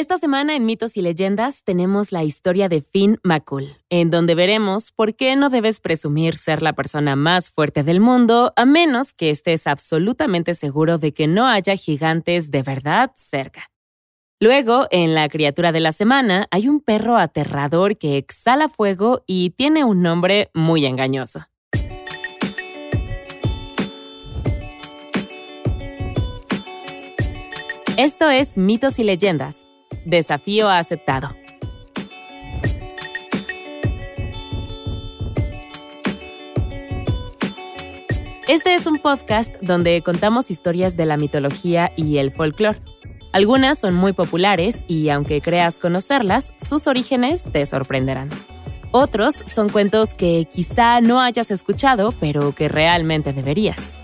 Esta semana en Mitos y Leyendas tenemos la historia de Finn McCool, en donde veremos por qué no debes presumir ser la persona más fuerte del mundo a menos que estés absolutamente seguro de que no haya gigantes de verdad cerca. Luego, en la criatura de la semana, hay un perro aterrador que exhala fuego y tiene un nombre muy engañoso. Esto es Mitos y Leyendas. Desafío aceptado. Este es un podcast donde contamos historias de la mitología y el folclore. Algunas son muy populares y aunque creas conocerlas, sus orígenes te sorprenderán. Otros son cuentos que quizá no hayas escuchado, pero que realmente deberías.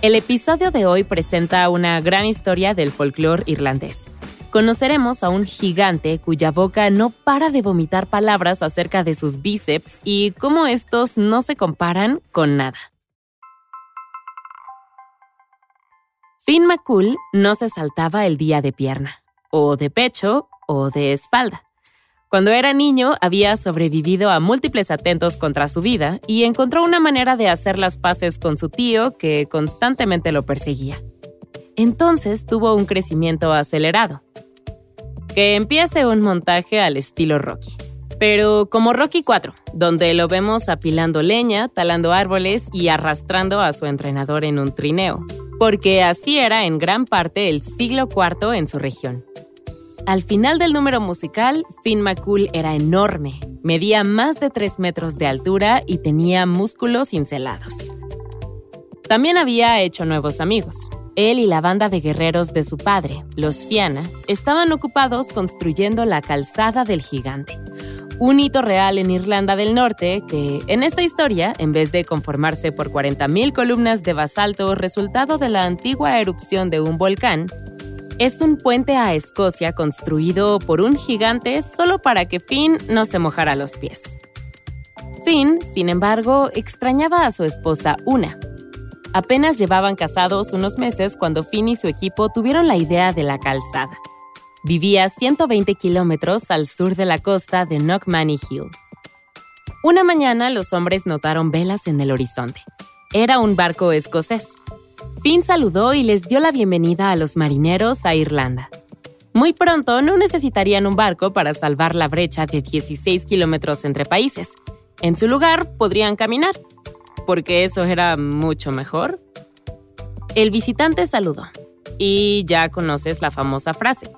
El episodio de hoy presenta una gran historia del folclore irlandés. Conoceremos a un gigante cuya boca no para de vomitar palabras acerca de sus bíceps y cómo estos no se comparan con nada. Finn McCool no se saltaba el día de pierna, o de pecho, o de espalda. Cuando era niño había sobrevivido a múltiples atentos contra su vida y encontró una manera de hacer las paces con su tío que constantemente lo perseguía. Entonces tuvo un crecimiento acelerado. Que empiece un montaje al estilo Rocky. Pero como Rocky 4, donde lo vemos apilando leña, talando árboles y arrastrando a su entrenador en un trineo, porque así era en gran parte el siglo IV en su región. Al final del número musical, Finn McCool era enorme, medía más de 3 metros de altura y tenía músculos cincelados. También había hecho nuevos amigos. Él y la banda de guerreros de su padre, los Fiana, estaban ocupados construyendo la calzada del gigante, un hito real en Irlanda del Norte que, en esta historia, en vez de conformarse por 40.000 columnas de basalto resultado de la antigua erupción de un volcán, es un puente a Escocia construido por un gigante solo para que Finn no se mojara los pies. Finn, sin embargo, extrañaba a su esposa Una. Apenas llevaban casados unos meses cuando Finn y su equipo tuvieron la idea de la calzada. Vivía 120 kilómetros al sur de la costa de Knockmany Hill. Una mañana los hombres notaron velas en el horizonte. Era un barco escocés, Finn saludó y les dio la bienvenida a los marineros a Irlanda. Muy pronto no necesitarían un barco para salvar la brecha de 16 kilómetros entre países. En su lugar podrían caminar, porque eso era mucho mejor. El visitante saludó. Y ya conoces la famosa frase.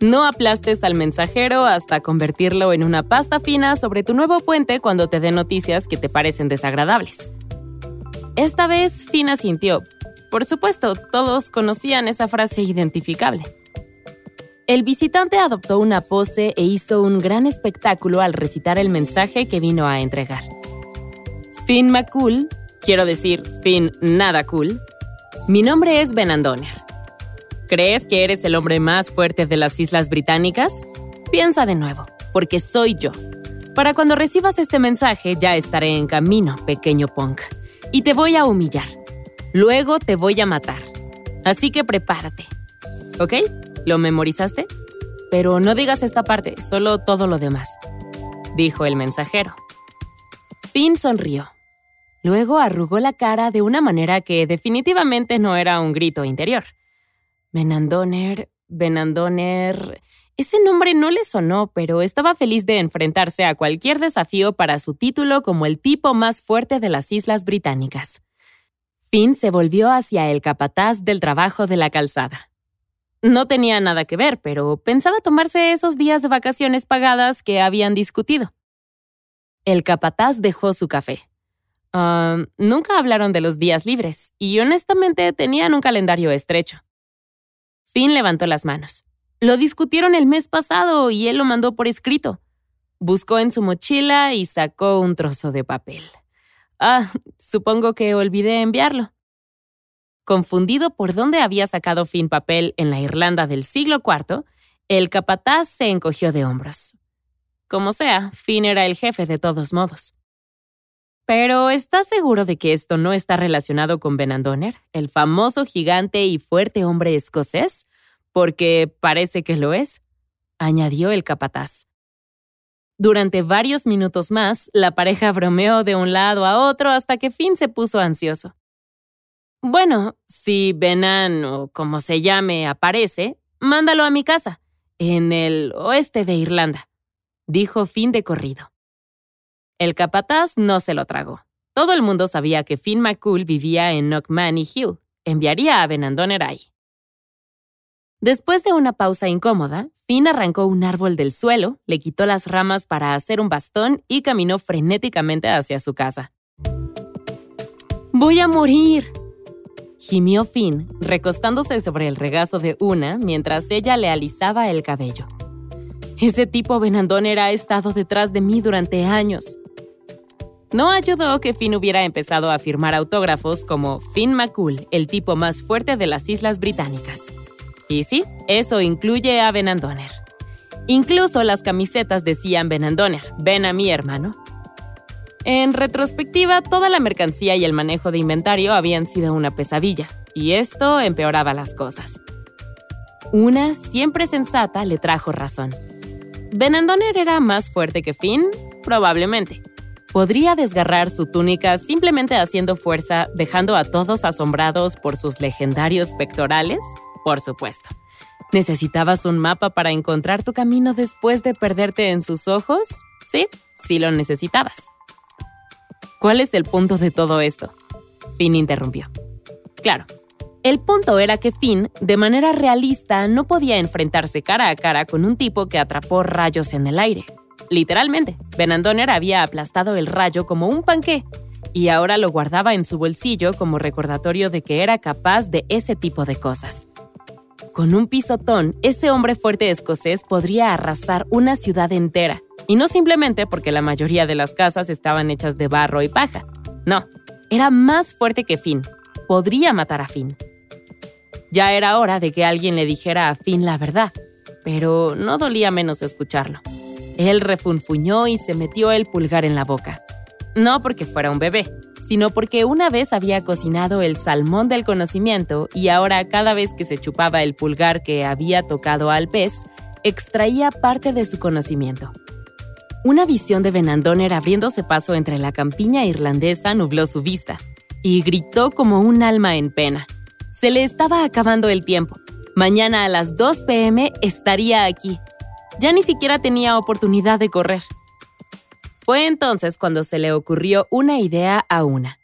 No aplastes al mensajero hasta convertirlo en una pasta fina sobre tu nuevo puente cuando te dé noticias que te parecen desagradables. Esta vez Fina sintió, por supuesto, todos conocían esa frase identificable. El visitante adoptó una pose e hizo un gran espectáculo al recitar el mensaje que vino a entregar. Finn McCool, quiero decir Finn nada cool, mi nombre es Benandoner. ¿Crees que eres el hombre más fuerte de las Islas Británicas? Piensa de nuevo, porque soy yo. Para cuando recibas este mensaje ya estaré en camino, pequeño punk, y te voy a humillar. Luego te voy a matar. Así que prepárate. ¿Ok? ¿Lo memorizaste? Pero no digas esta parte, solo todo lo demás, dijo el mensajero. Finn sonrió. Luego arrugó la cara de una manera que definitivamente no era un grito interior. Benandoner, Benandoner. Ese nombre no le sonó, pero estaba feliz de enfrentarse a cualquier desafío para su título como el tipo más fuerte de las Islas Británicas. Finn se volvió hacia el capataz del trabajo de la calzada. No tenía nada que ver, pero pensaba tomarse esos días de vacaciones pagadas que habían discutido. El capataz dejó su café. Nunca hablaron de los días libres y honestamente tenían un calendario estrecho. Finn levantó las manos. Lo discutieron el mes pasado y él lo mandó por escrito. Buscó en su mochila y sacó un trozo de papel. Ah, supongo que olvidé enviarlo. Confundido por dónde había sacado Finn papel en la Irlanda del siglo IV, el capataz se encogió de hombros. Como sea, Finn era el jefe de todos modos. Pero ¿estás seguro de que esto no está relacionado con Benandoner, el famoso gigante y fuerte hombre escocés? Porque parece que lo es. añadió el capataz. Durante varios minutos más, la pareja bromeó de un lado a otro hasta que Finn se puso ansioso. Bueno, si Benan o como se llame aparece, mándalo a mi casa, en el oeste de Irlanda, dijo Finn de corrido. El capataz no se lo tragó. Todo el mundo sabía que Finn McCool vivía en Knockmany Hill. Enviaría a Benandoner ahí. Después de una pausa incómoda, Finn arrancó un árbol del suelo, le quitó las ramas para hacer un bastón y caminó frenéticamente hacia su casa. ¡Voy a morir! gimió Finn, recostándose sobre el regazo de Una mientras ella le alisaba el cabello. Ese tipo Benandoner ha estado detrás de mí durante años. No ayudó que Finn hubiera empezado a firmar autógrafos como Finn McCool, el tipo más fuerte de las Islas Británicas. Y sí, eso incluye a Benandoner. Incluso las camisetas decían Benandoner, ven a mi hermano. En retrospectiva, toda la mercancía y el manejo de inventario habían sido una pesadilla, y esto empeoraba las cosas. Una, siempre sensata, le trajo razón. ¿Benandoner era más fuerte que Finn? Probablemente. ¿Podría desgarrar su túnica simplemente haciendo fuerza, dejando a todos asombrados por sus legendarios pectorales? Por supuesto. ¿Necesitabas un mapa para encontrar tu camino después de perderte en sus ojos? Sí, sí lo necesitabas. ¿Cuál es el punto de todo esto? Finn interrumpió. Claro, el punto era que Finn, de manera realista, no podía enfrentarse cara a cara con un tipo que atrapó rayos en el aire. Literalmente, Benandoner había aplastado el rayo como un panqué y ahora lo guardaba en su bolsillo como recordatorio de que era capaz de ese tipo de cosas. Con un pisotón, ese hombre fuerte escocés podría arrasar una ciudad entera, y no simplemente porque la mayoría de las casas estaban hechas de barro y paja. No, era más fuerte que Finn. Podría matar a Finn. Ya era hora de que alguien le dijera a Finn la verdad, pero no dolía menos escucharlo. Él refunfuñó y se metió el pulgar en la boca. No porque fuera un bebé, sino porque una vez había cocinado el salmón del conocimiento y ahora cada vez que se chupaba el pulgar que había tocado al pez, extraía parte de su conocimiento. Una visión de Benandoner abriéndose paso entre la campiña irlandesa nubló su vista, y gritó como un alma en pena. Se le estaba acabando el tiempo. Mañana a las 2 pm estaría aquí. Ya ni siquiera tenía oportunidad de correr. Fue entonces cuando se le ocurrió una idea a una.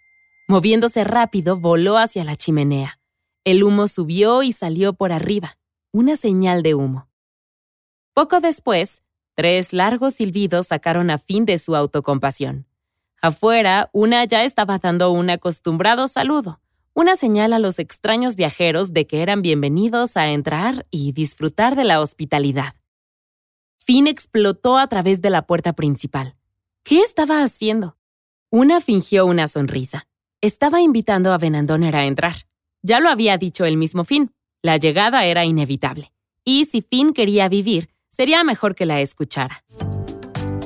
Moviéndose rápido, voló hacia la chimenea. El humo subió y salió por arriba, una señal de humo. Poco después, tres largos silbidos sacaron a fin de su autocompasión. Afuera, una ya estaba dando un acostumbrado saludo, una señal a los extraños viajeros de que eran bienvenidos a entrar y disfrutar de la hospitalidad. Finn explotó a través de la puerta principal. ¿Qué estaba haciendo? Una fingió una sonrisa. Estaba invitando a Benandoner a entrar. Ya lo había dicho el mismo Finn. La llegada era inevitable. Y si Finn quería vivir, sería mejor que la escuchara.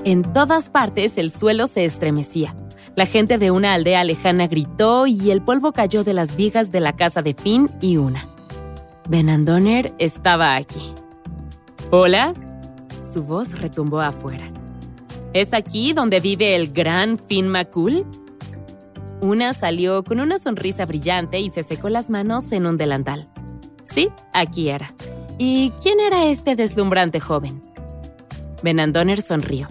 En todas partes el suelo se estremecía. La gente de una aldea lejana gritó y el polvo cayó de las vigas de la casa de Finn y una. Benandoner estaba aquí. ¿Hola? Su voz retumbó afuera. ¿Es aquí donde vive el gran Finn McCool? Una salió con una sonrisa brillante y se secó las manos en un delantal. Sí, aquí era. ¿Y quién era este deslumbrante joven? Benandoner sonrió.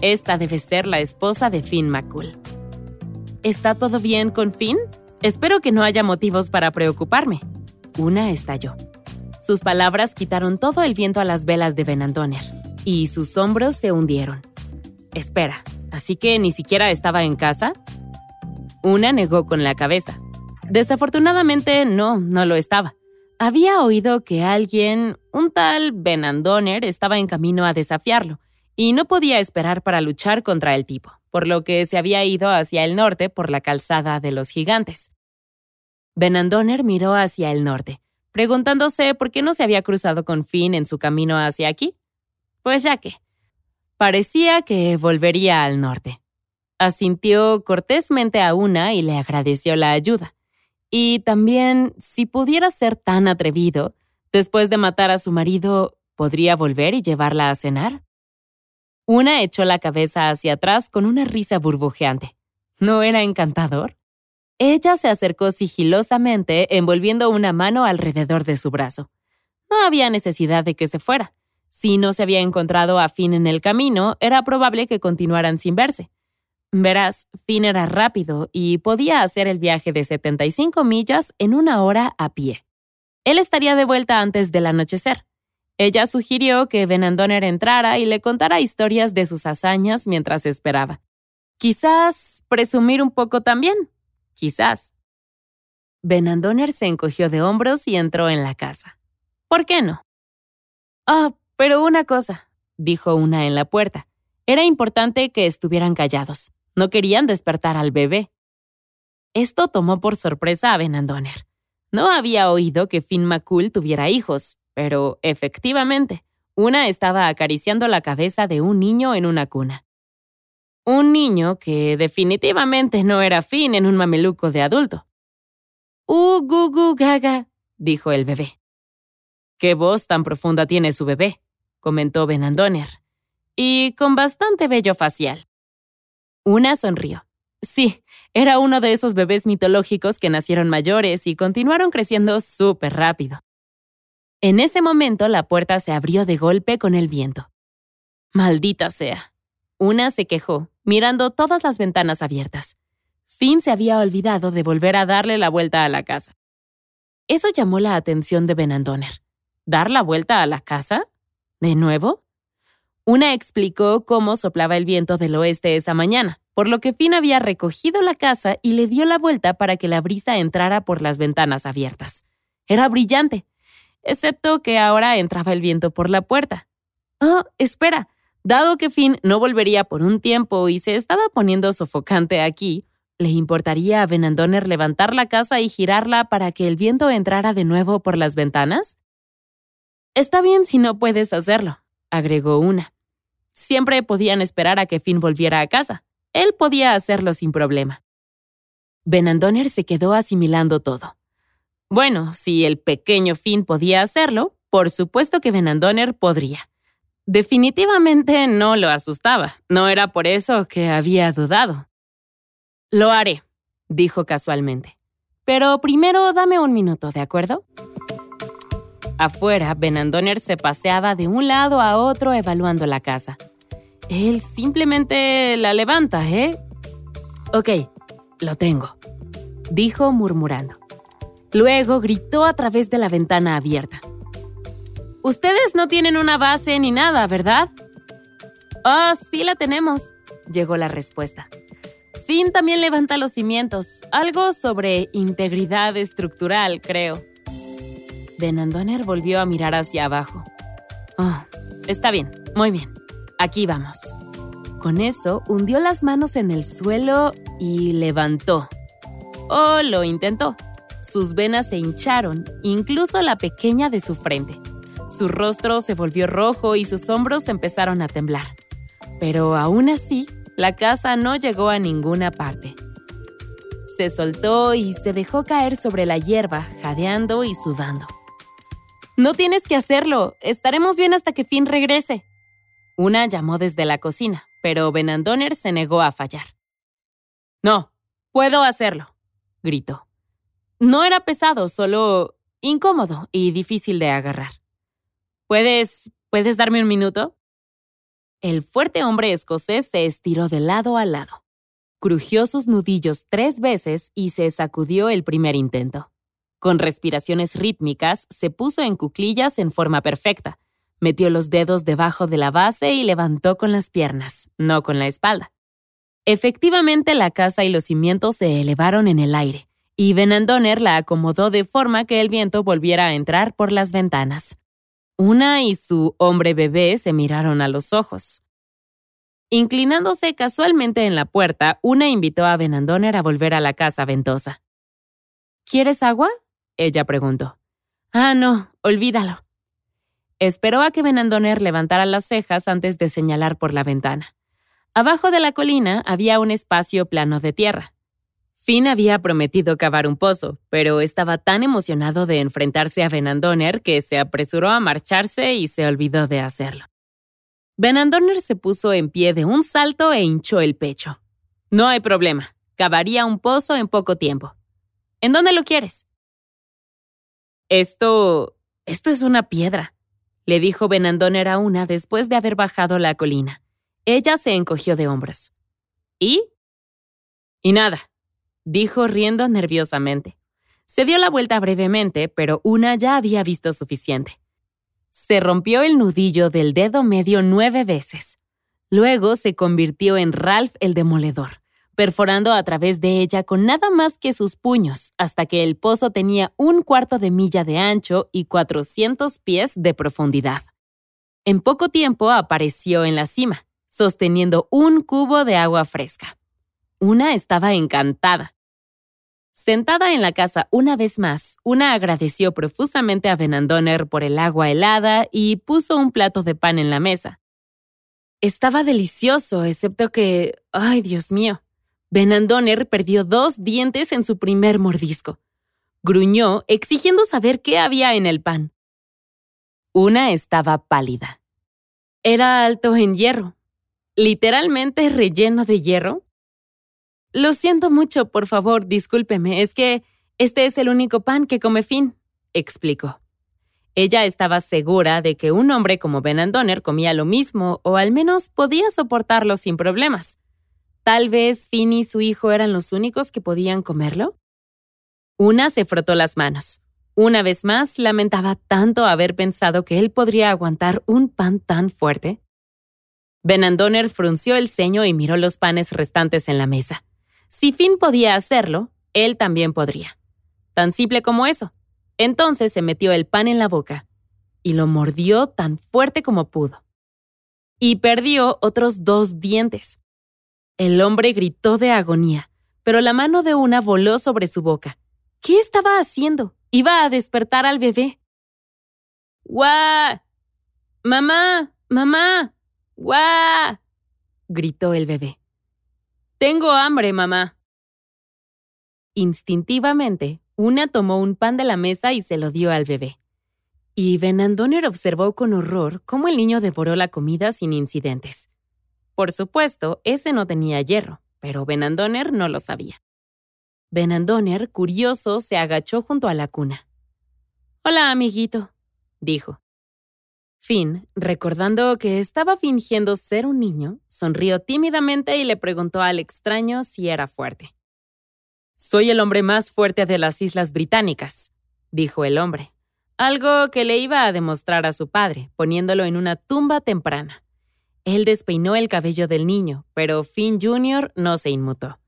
Esta debe ser la esposa de Finn McCool. ¿Está todo bien con Finn? Espero que no haya motivos para preocuparme. Una estalló. Sus palabras quitaron todo el viento a las velas de Benandoner, y sus hombros se hundieron. Espera, ¿así que ni siquiera estaba en casa? Una negó con la cabeza. Desafortunadamente, no, no lo estaba. Había oído que alguien, un tal Ben Andoner, estaba en camino a desafiarlo, y no podía esperar para luchar contra el tipo, por lo que se había ido hacia el norte por la calzada de los gigantes. Ben Andoner miró hacia el norte, preguntándose por qué no se había cruzado con Finn en su camino hacia aquí. Pues ya que, Parecía que volvería al norte. Asintió cortésmente a una y le agradeció la ayuda. Y también, si pudiera ser tan atrevido, después de matar a su marido, ¿Podría volver y llevarla a cenar? Una echó la cabeza hacia atrás con una risa burbujeante. ¿No era encantador? Ella se acercó sigilosamente, envolviendo una mano alrededor de su brazo. No había necesidad de que se fuera. Si no se había encontrado a Finn en el camino, era probable que continuaran sin verse. Verás, Finn era rápido y podía hacer el viaje de 75 millas en una hora a pie. Él estaría de vuelta antes del anochecer. Ella sugirió que Benandoner entrara y le contara historias de sus hazañas mientras esperaba. Quizás presumir un poco también. Quizás. Benandoner se encogió de hombros y entró en la casa. ¿Por qué no? Ah, pero una cosa, dijo una en la puerta. Era importante que estuvieran callados. No querían despertar al bebé. Esto tomó por sorpresa a Benandoner. No había oído que Finn McCool tuviera hijos, pero efectivamente, una estaba acariciando la cabeza de un niño en una cuna. Un niño que definitivamente no era fin en un mameluco de adulto. Uh, gu, gu, gaga, dijo el bebé. Qué voz tan profunda tiene su bebé, comentó Benandoner, y con bastante bello facial. Una sonrió. Sí, era uno de esos bebés mitológicos que nacieron mayores y continuaron creciendo súper rápido. En ese momento la puerta se abrió de golpe con el viento. Maldita sea. Una se quejó, mirando todas las ventanas abiertas. Finn se había olvidado de volver a darle la vuelta a la casa. Eso llamó la atención de Benandoner. ¿Dar la vuelta a la casa? ¿De nuevo? Una explicó cómo soplaba el viento del oeste esa mañana, por lo que Finn había recogido la casa y le dio la vuelta para que la brisa entrara por las ventanas abiertas. Era brillante, excepto que ahora entraba el viento por la puerta. Oh, espera. Dado que Finn no volvería por un tiempo y se estaba poniendo sofocante aquí, ¿le importaría a Benandoner levantar la casa y girarla para que el viento entrara de nuevo por las ventanas? Está bien si no puedes hacerlo, agregó una. Siempre podían esperar a que Finn volviera a casa. Él podía hacerlo sin problema. Benandoner se quedó asimilando todo. Bueno, si el pequeño Finn podía hacerlo, por supuesto que Benandoner podría. Definitivamente no lo asustaba. No era por eso que había dudado. Lo haré, dijo casualmente. Pero primero dame un minuto, ¿de acuerdo? Afuera, Benandoner se paseaba de un lado a otro evaluando la casa. Él simplemente la levanta, ¿eh? Ok, lo tengo, dijo murmurando. Luego gritó a través de la ventana abierta. Ustedes no tienen una base ni nada, ¿verdad? Oh, sí la tenemos, llegó la respuesta. Finn también levanta los cimientos, algo sobre integridad estructural, creo. Benandoner volvió a mirar hacia abajo. Oh, está bien, muy bien. Aquí vamos. Con eso, hundió las manos en el suelo y levantó. O lo intentó. Sus venas se hincharon, incluso la pequeña de su frente. Su rostro se volvió rojo y sus hombros empezaron a temblar. Pero aún así, la casa no llegó a ninguna parte. Se soltó y se dejó caer sobre la hierba, jadeando y sudando. No tienes que hacerlo. Estaremos bien hasta que Finn regrese. Una llamó desde la cocina, pero Benandoner se negó a fallar. No, puedo hacerlo, gritó. No era pesado, solo incómodo y difícil de agarrar. ¿Puedes... ¿Puedes darme un minuto? El fuerte hombre escocés se estiró de lado a lado. Crujió sus nudillos tres veces y se sacudió el primer intento. Con respiraciones rítmicas, se puso en cuclillas en forma perfecta. Metió los dedos debajo de la base y levantó con las piernas, no con la espalda. Efectivamente, la casa y los cimientos se elevaron en el aire y Benandoner la acomodó de forma que el viento volviera a entrar por las ventanas. Una y su hombre bebé se miraron a los ojos. Inclinándose casualmente en la puerta, una invitó a Benandoner a volver a la casa ventosa. ¿Quieres agua? Ella preguntó. Ah, no, olvídalo. Esperó a que Benandoner levantara las cejas antes de señalar por la ventana. Abajo de la colina había un espacio plano de tierra. Finn había prometido cavar un pozo, pero estaba tan emocionado de enfrentarse a Benandoner que se apresuró a marcharse y se olvidó de hacerlo. Benandoner se puso en pie de un salto e hinchó el pecho. No hay problema, cavaría un pozo en poco tiempo. ¿En dónde lo quieres? Esto... esto es una piedra, le dijo Benandoner a una después de haber bajado la colina. Ella se encogió de hombros. ¿Y? Y nada, dijo riendo nerviosamente. Se dio la vuelta brevemente, pero una ya había visto suficiente. Se rompió el nudillo del dedo medio nueve veces. Luego se convirtió en Ralph el demoledor, perforando a través de ella con nada más que sus puños, hasta que el pozo tenía un cuarto de milla de ancho y 400 pies de profundidad. En poco tiempo apareció en la cima, sosteniendo un cubo de agua fresca. Una estaba encantada. Sentada en la casa una vez más, una agradeció profusamente a Benandoner por el agua helada y puso un plato de pan en la mesa. Estaba delicioso, excepto que... ¡Ay, Dios mío! Benandoner perdió dos dientes en su primer mordisco. Gruñó, exigiendo saber qué había en el pan. Una estaba pálida. Era alto en hierro, literalmente relleno de hierro, lo siento mucho, por favor, discúlpeme, es que este es el único pan que come Finn, explicó. Ella estaba segura de que un hombre como Ben Andoner comía lo mismo, o al menos podía soportarlo sin problemas. Tal vez Finn y su hijo eran los únicos que podían comerlo. Una se frotó las manos. Una vez más, lamentaba tanto haber pensado que él podría aguantar un pan tan fuerte. Ben Andoner frunció el ceño y miró los panes restantes en la mesa. Si Finn podía hacerlo, él también podría. Tan simple como eso. Entonces se metió el pan en la boca y lo mordió tan fuerte como pudo. Y perdió otros dos dientes. El hombre gritó de agonía, pero la mano de una voló sobre su boca. ¿Qué estaba haciendo? Iba a despertar al bebé. ¡Guau! ¡Mamá! ¡Mamá! ¡Guau! gritó el bebé. Tengo hambre, mamá. Instintivamente, una tomó un pan de la mesa y se lo dio al bebé. Y Benandoner observó con horror cómo el niño devoró la comida sin incidentes. Por supuesto, ese no tenía hierro, pero Benandoner no lo sabía. Benandoner, curioso, se agachó junto a la cuna. Hola, amiguito, dijo. Finn, recordando que estaba fingiendo ser un niño, sonrió tímidamente y le preguntó al extraño si era fuerte. Soy el hombre más fuerte de las Islas Británicas, dijo el hombre, algo que le iba a demostrar a su padre, poniéndolo en una tumba temprana. Él despeinó el cabello del niño, pero Finn Jr. no se inmutó.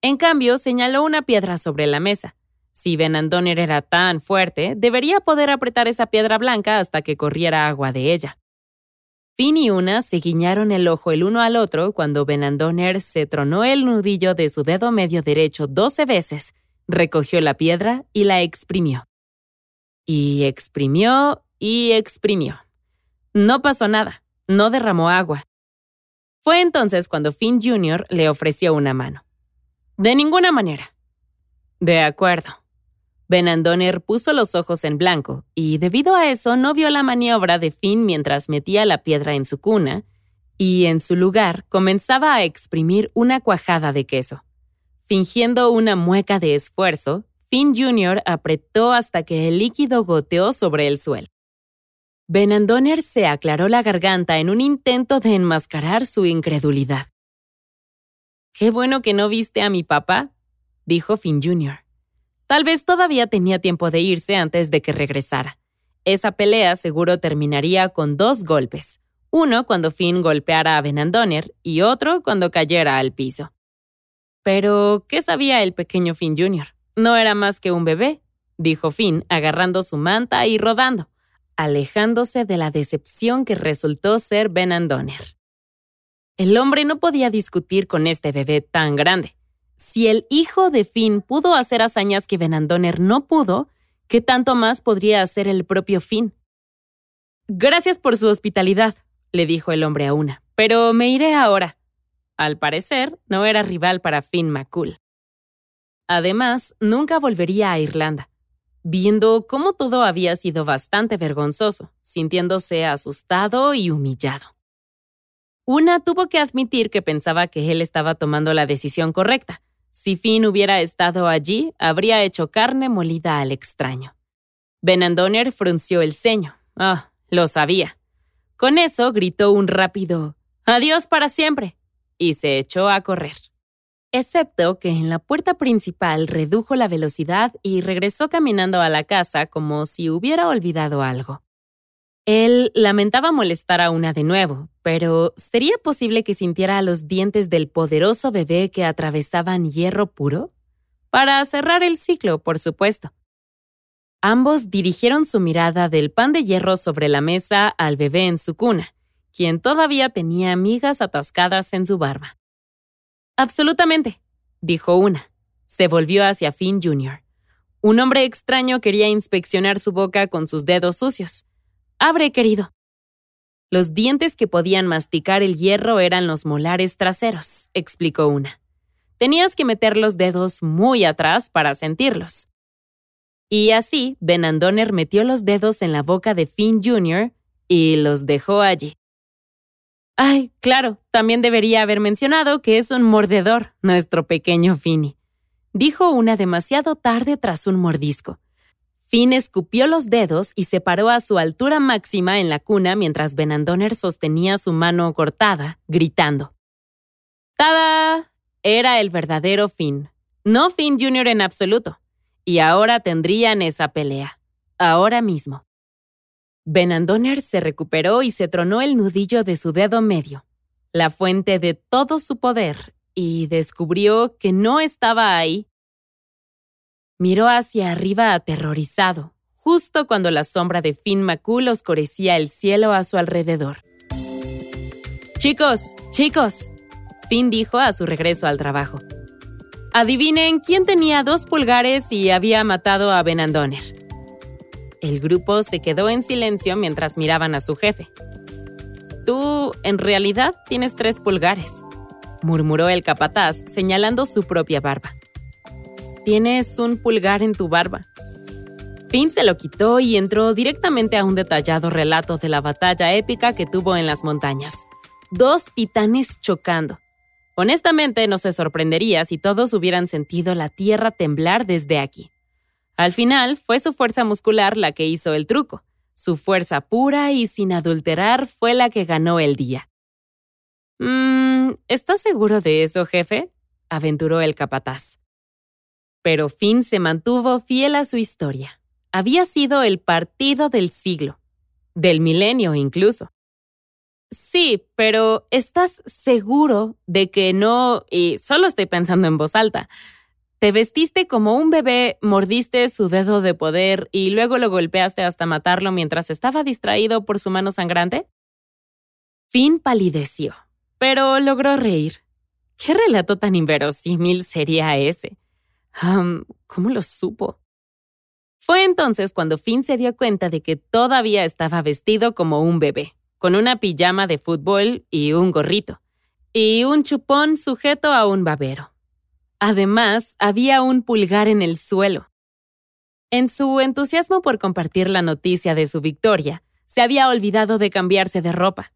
En cambio, señaló una piedra sobre la mesa. Si Benandoner era tan fuerte, debería poder apretar esa piedra blanca hasta que corriera agua de ella. Finn y Una se guiñaron el ojo el uno al otro cuando Benandoner se tronó el nudillo de su dedo medio derecho doce veces, recogió la piedra y la exprimió. Y exprimió y exprimió. No pasó nada, no derramó agua. Fue entonces cuando Finn Jr. le ofreció una mano. De ninguna manera. De acuerdo. Benandoner puso los ojos en blanco y debido a eso no vio la maniobra de Finn mientras metía la piedra en su cuna y en su lugar comenzaba a exprimir una cuajada de queso. Fingiendo una mueca de esfuerzo, Finn Jr. apretó hasta que el líquido goteó sobre el suelo. Benandoner se aclaró la garganta en un intento de enmascarar su incredulidad. Qué bueno que no viste a mi papá, dijo Finn Jr. Tal vez todavía tenía tiempo de irse antes de que regresara. Esa pelea seguro terminaría con dos golpes, uno cuando Finn golpeara a Benandoner y otro cuando cayera al piso. Pero, ¿qué sabía el pequeño Finn Jr.? No era más que un bebé, dijo Finn, agarrando su manta y rodando, alejándose de la decepción que resultó ser Benandoner. El hombre no podía discutir con este bebé tan grande. Si el hijo de Finn pudo hacer hazañas que Benandoner no pudo, ¿qué tanto más podría hacer el propio Finn? Gracias por su hospitalidad, le dijo el hombre a una, pero me iré ahora. Al parecer, no era rival para Finn McCool. Además, nunca volvería a Irlanda. Viendo cómo todo había sido bastante vergonzoso, sintiéndose asustado y humillado. Una tuvo que admitir que pensaba que él estaba tomando la decisión correcta. Si Finn hubiera estado allí, habría hecho carne molida al extraño. Benandoner frunció el ceño. Ah, lo sabía. Con eso gritó un rápido Adiós para siempre y se echó a correr. Excepto que en la puerta principal redujo la velocidad y regresó caminando a la casa como si hubiera olvidado algo. Él lamentaba molestar a una de nuevo, pero ¿sería posible que sintiera los dientes del poderoso bebé que atravesaban hierro puro? Para cerrar el ciclo, por supuesto. Ambos dirigieron su mirada del pan de hierro sobre la mesa al bebé en su cuna, quien todavía tenía migas atascadas en su barba. Absolutamente, dijo una. Se volvió hacia Finn Jr. Un hombre extraño quería inspeccionar su boca con sus dedos sucios. Abre, querido. Los dientes que podían masticar el hierro eran los molares traseros, explicó una. Tenías que meter los dedos muy atrás para sentirlos. Y así, Ben Andoner metió los dedos en la boca de Finn Jr. y los dejó allí. Ay, claro, también debería haber mencionado que es un mordedor, nuestro pequeño Finny. Dijo una demasiado tarde tras un mordisco. Finn escupió los dedos y se paró a su altura máxima en la cuna mientras Benandoner sostenía su mano cortada, gritando. ¡Tada! Era el verdadero Finn. No Finn Jr. en absoluto. Y ahora tendrían esa pelea. Ahora mismo. Benandoner se recuperó y se tronó el nudillo de su dedo medio, la fuente de todo su poder, y descubrió que no estaba ahí Miró hacia arriba aterrorizado, justo cuando la sombra de Finn McCool oscurecía el cielo a su alrededor. Chicos, chicos, Finn dijo a su regreso al trabajo. Adivinen quién tenía dos pulgares y había matado a Ben Andoner. El grupo se quedó en silencio mientras miraban a su jefe. Tú, en realidad, tienes tres pulgares, murmuró el capataz, señalando su propia barba. Tienes un pulgar en tu barba. Finn se lo quitó y entró directamente a un detallado relato de la batalla épica que tuvo en las montañas. Dos titanes chocando. Honestamente, no se sorprendería si todos hubieran sentido la tierra temblar desde aquí. Al final, fue su fuerza muscular la que hizo el truco. Su fuerza pura y sin adulterar fue la que ganó el día. Mmm, ¿estás seguro de eso, jefe? aventuró el capataz. Pero Finn se mantuvo fiel a su historia. Había sido el partido del siglo, del milenio incluso. Sí, pero ¿estás seguro de que no, y solo estoy pensando en voz alta, te vestiste como un bebé, mordiste su dedo de poder y luego lo golpeaste hasta matarlo mientras estaba distraído por su mano sangrante? Finn palideció, pero logró reír. ¿Qué relato tan inverosímil sería ese? ¿Cómo lo supo? Fue entonces cuando Finn se dio cuenta de que todavía estaba vestido como un bebé, con una pijama de fútbol y un gorrito, y un chupón sujeto a un babero. Además, había un pulgar en el suelo. En su entusiasmo por compartir la noticia de su victoria, se había olvidado de cambiarse de ropa.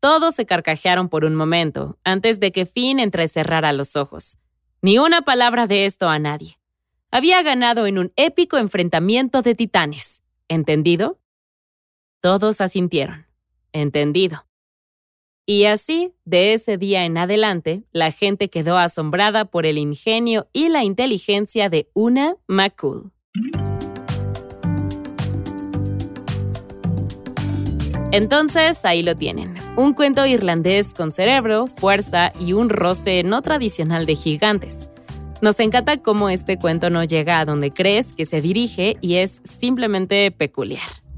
Todos se carcajearon por un momento, antes de que Finn entrecerrara los ojos. Ni una palabra de esto a nadie. Había ganado en un épico enfrentamiento de titanes. ¿Entendido? Todos asintieron. Entendido. Y así, de ese día en adelante, la gente quedó asombrada por el ingenio y la inteligencia de una McCool. Entonces, ahí lo tienen. Un cuento irlandés con cerebro, fuerza y un roce no tradicional de gigantes. Nos encanta cómo este cuento no llega a donde crees que se dirige y es simplemente peculiar.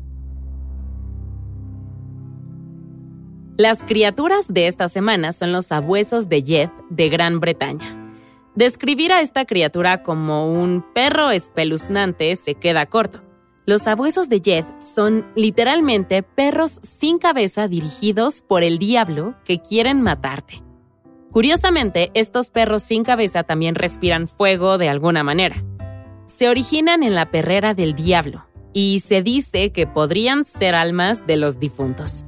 Las criaturas de esta semana son los abuesos de Jeth de Gran Bretaña. Describir a esta criatura como un perro espeluznante se queda corto. Los abuesos de Jed son literalmente perros sin cabeza dirigidos por el diablo que quieren matarte. Curiosamente, estos perros sin cabeza también respiran fuego de alguna manera. Se originan en la perrera del diablo y se dice que podrían ser almas de los difuntos.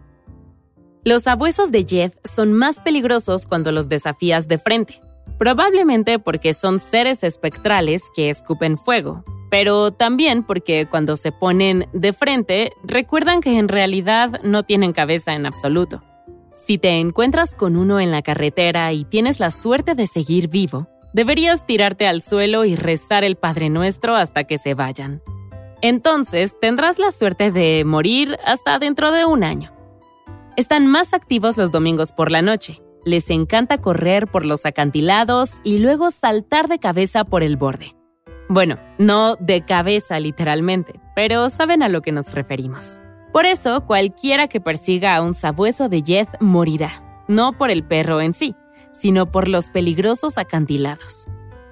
Los sabuesos de Jeff son más peligrosos cuando los desafías de frente, probablemente porque son seres espectrales que escupen fuego, pero también porque cuando se ponen de frente recuerdan que en realidad no tienen cabeza en absoluto. Si te encuentras con uno en la carretera y tienes la suerte de seguir vivo, deberías tirarte al suelo y rezar el Padre Nuestro hasta que se vayan. Entonces tendrás la suerte de morir hasta dentro de un año. Están más activos los domingos por la noche. Les encanta correr por los acantilados y luego saltar de cabeza por el borde. Bueno, no de cabeza literalmente, pero saben a lo que nos referimos. Por eso, cualquiera que persiga a un sabueso de Jeth morirá, no por el perro en sí, sino por los peligrosos acantilados.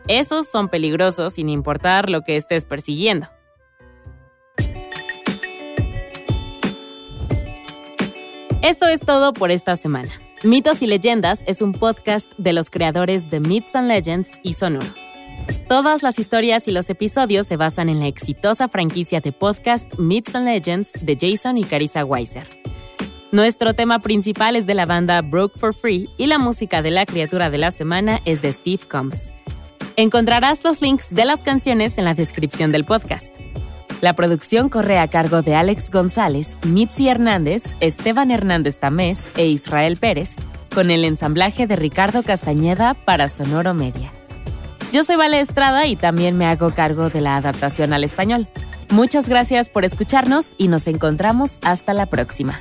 Esos son peligrosos sin importar lo que estés persiguiendo. Eso es todo por esta semana. Mitos y Leyendas es un podcast de los creadores de Myths and Legends y Sonoro. Todas las historias y los episodios se basan en la exitosa franquicia de podcast Myths and Legends de Jason y Carissa Weiser. Nuestro tema principal es de la banda Broke for Free y la música de la criatura de la semana es de Steve Combs. Encontrarás los links de las canciones en la descripción del podcast. La producción corre a cargo de Alex González, Mitzi Hernández, Esteban Hernández Tamés e Israel Pérez, con el ensamblaje de Ricardo Castañeda para Sonoro Media. Yo soy Vale Estrada y también me hago cargo de la adaptación al español. Muchas gracias por escucharnos y nos encontramos hasta la próxima.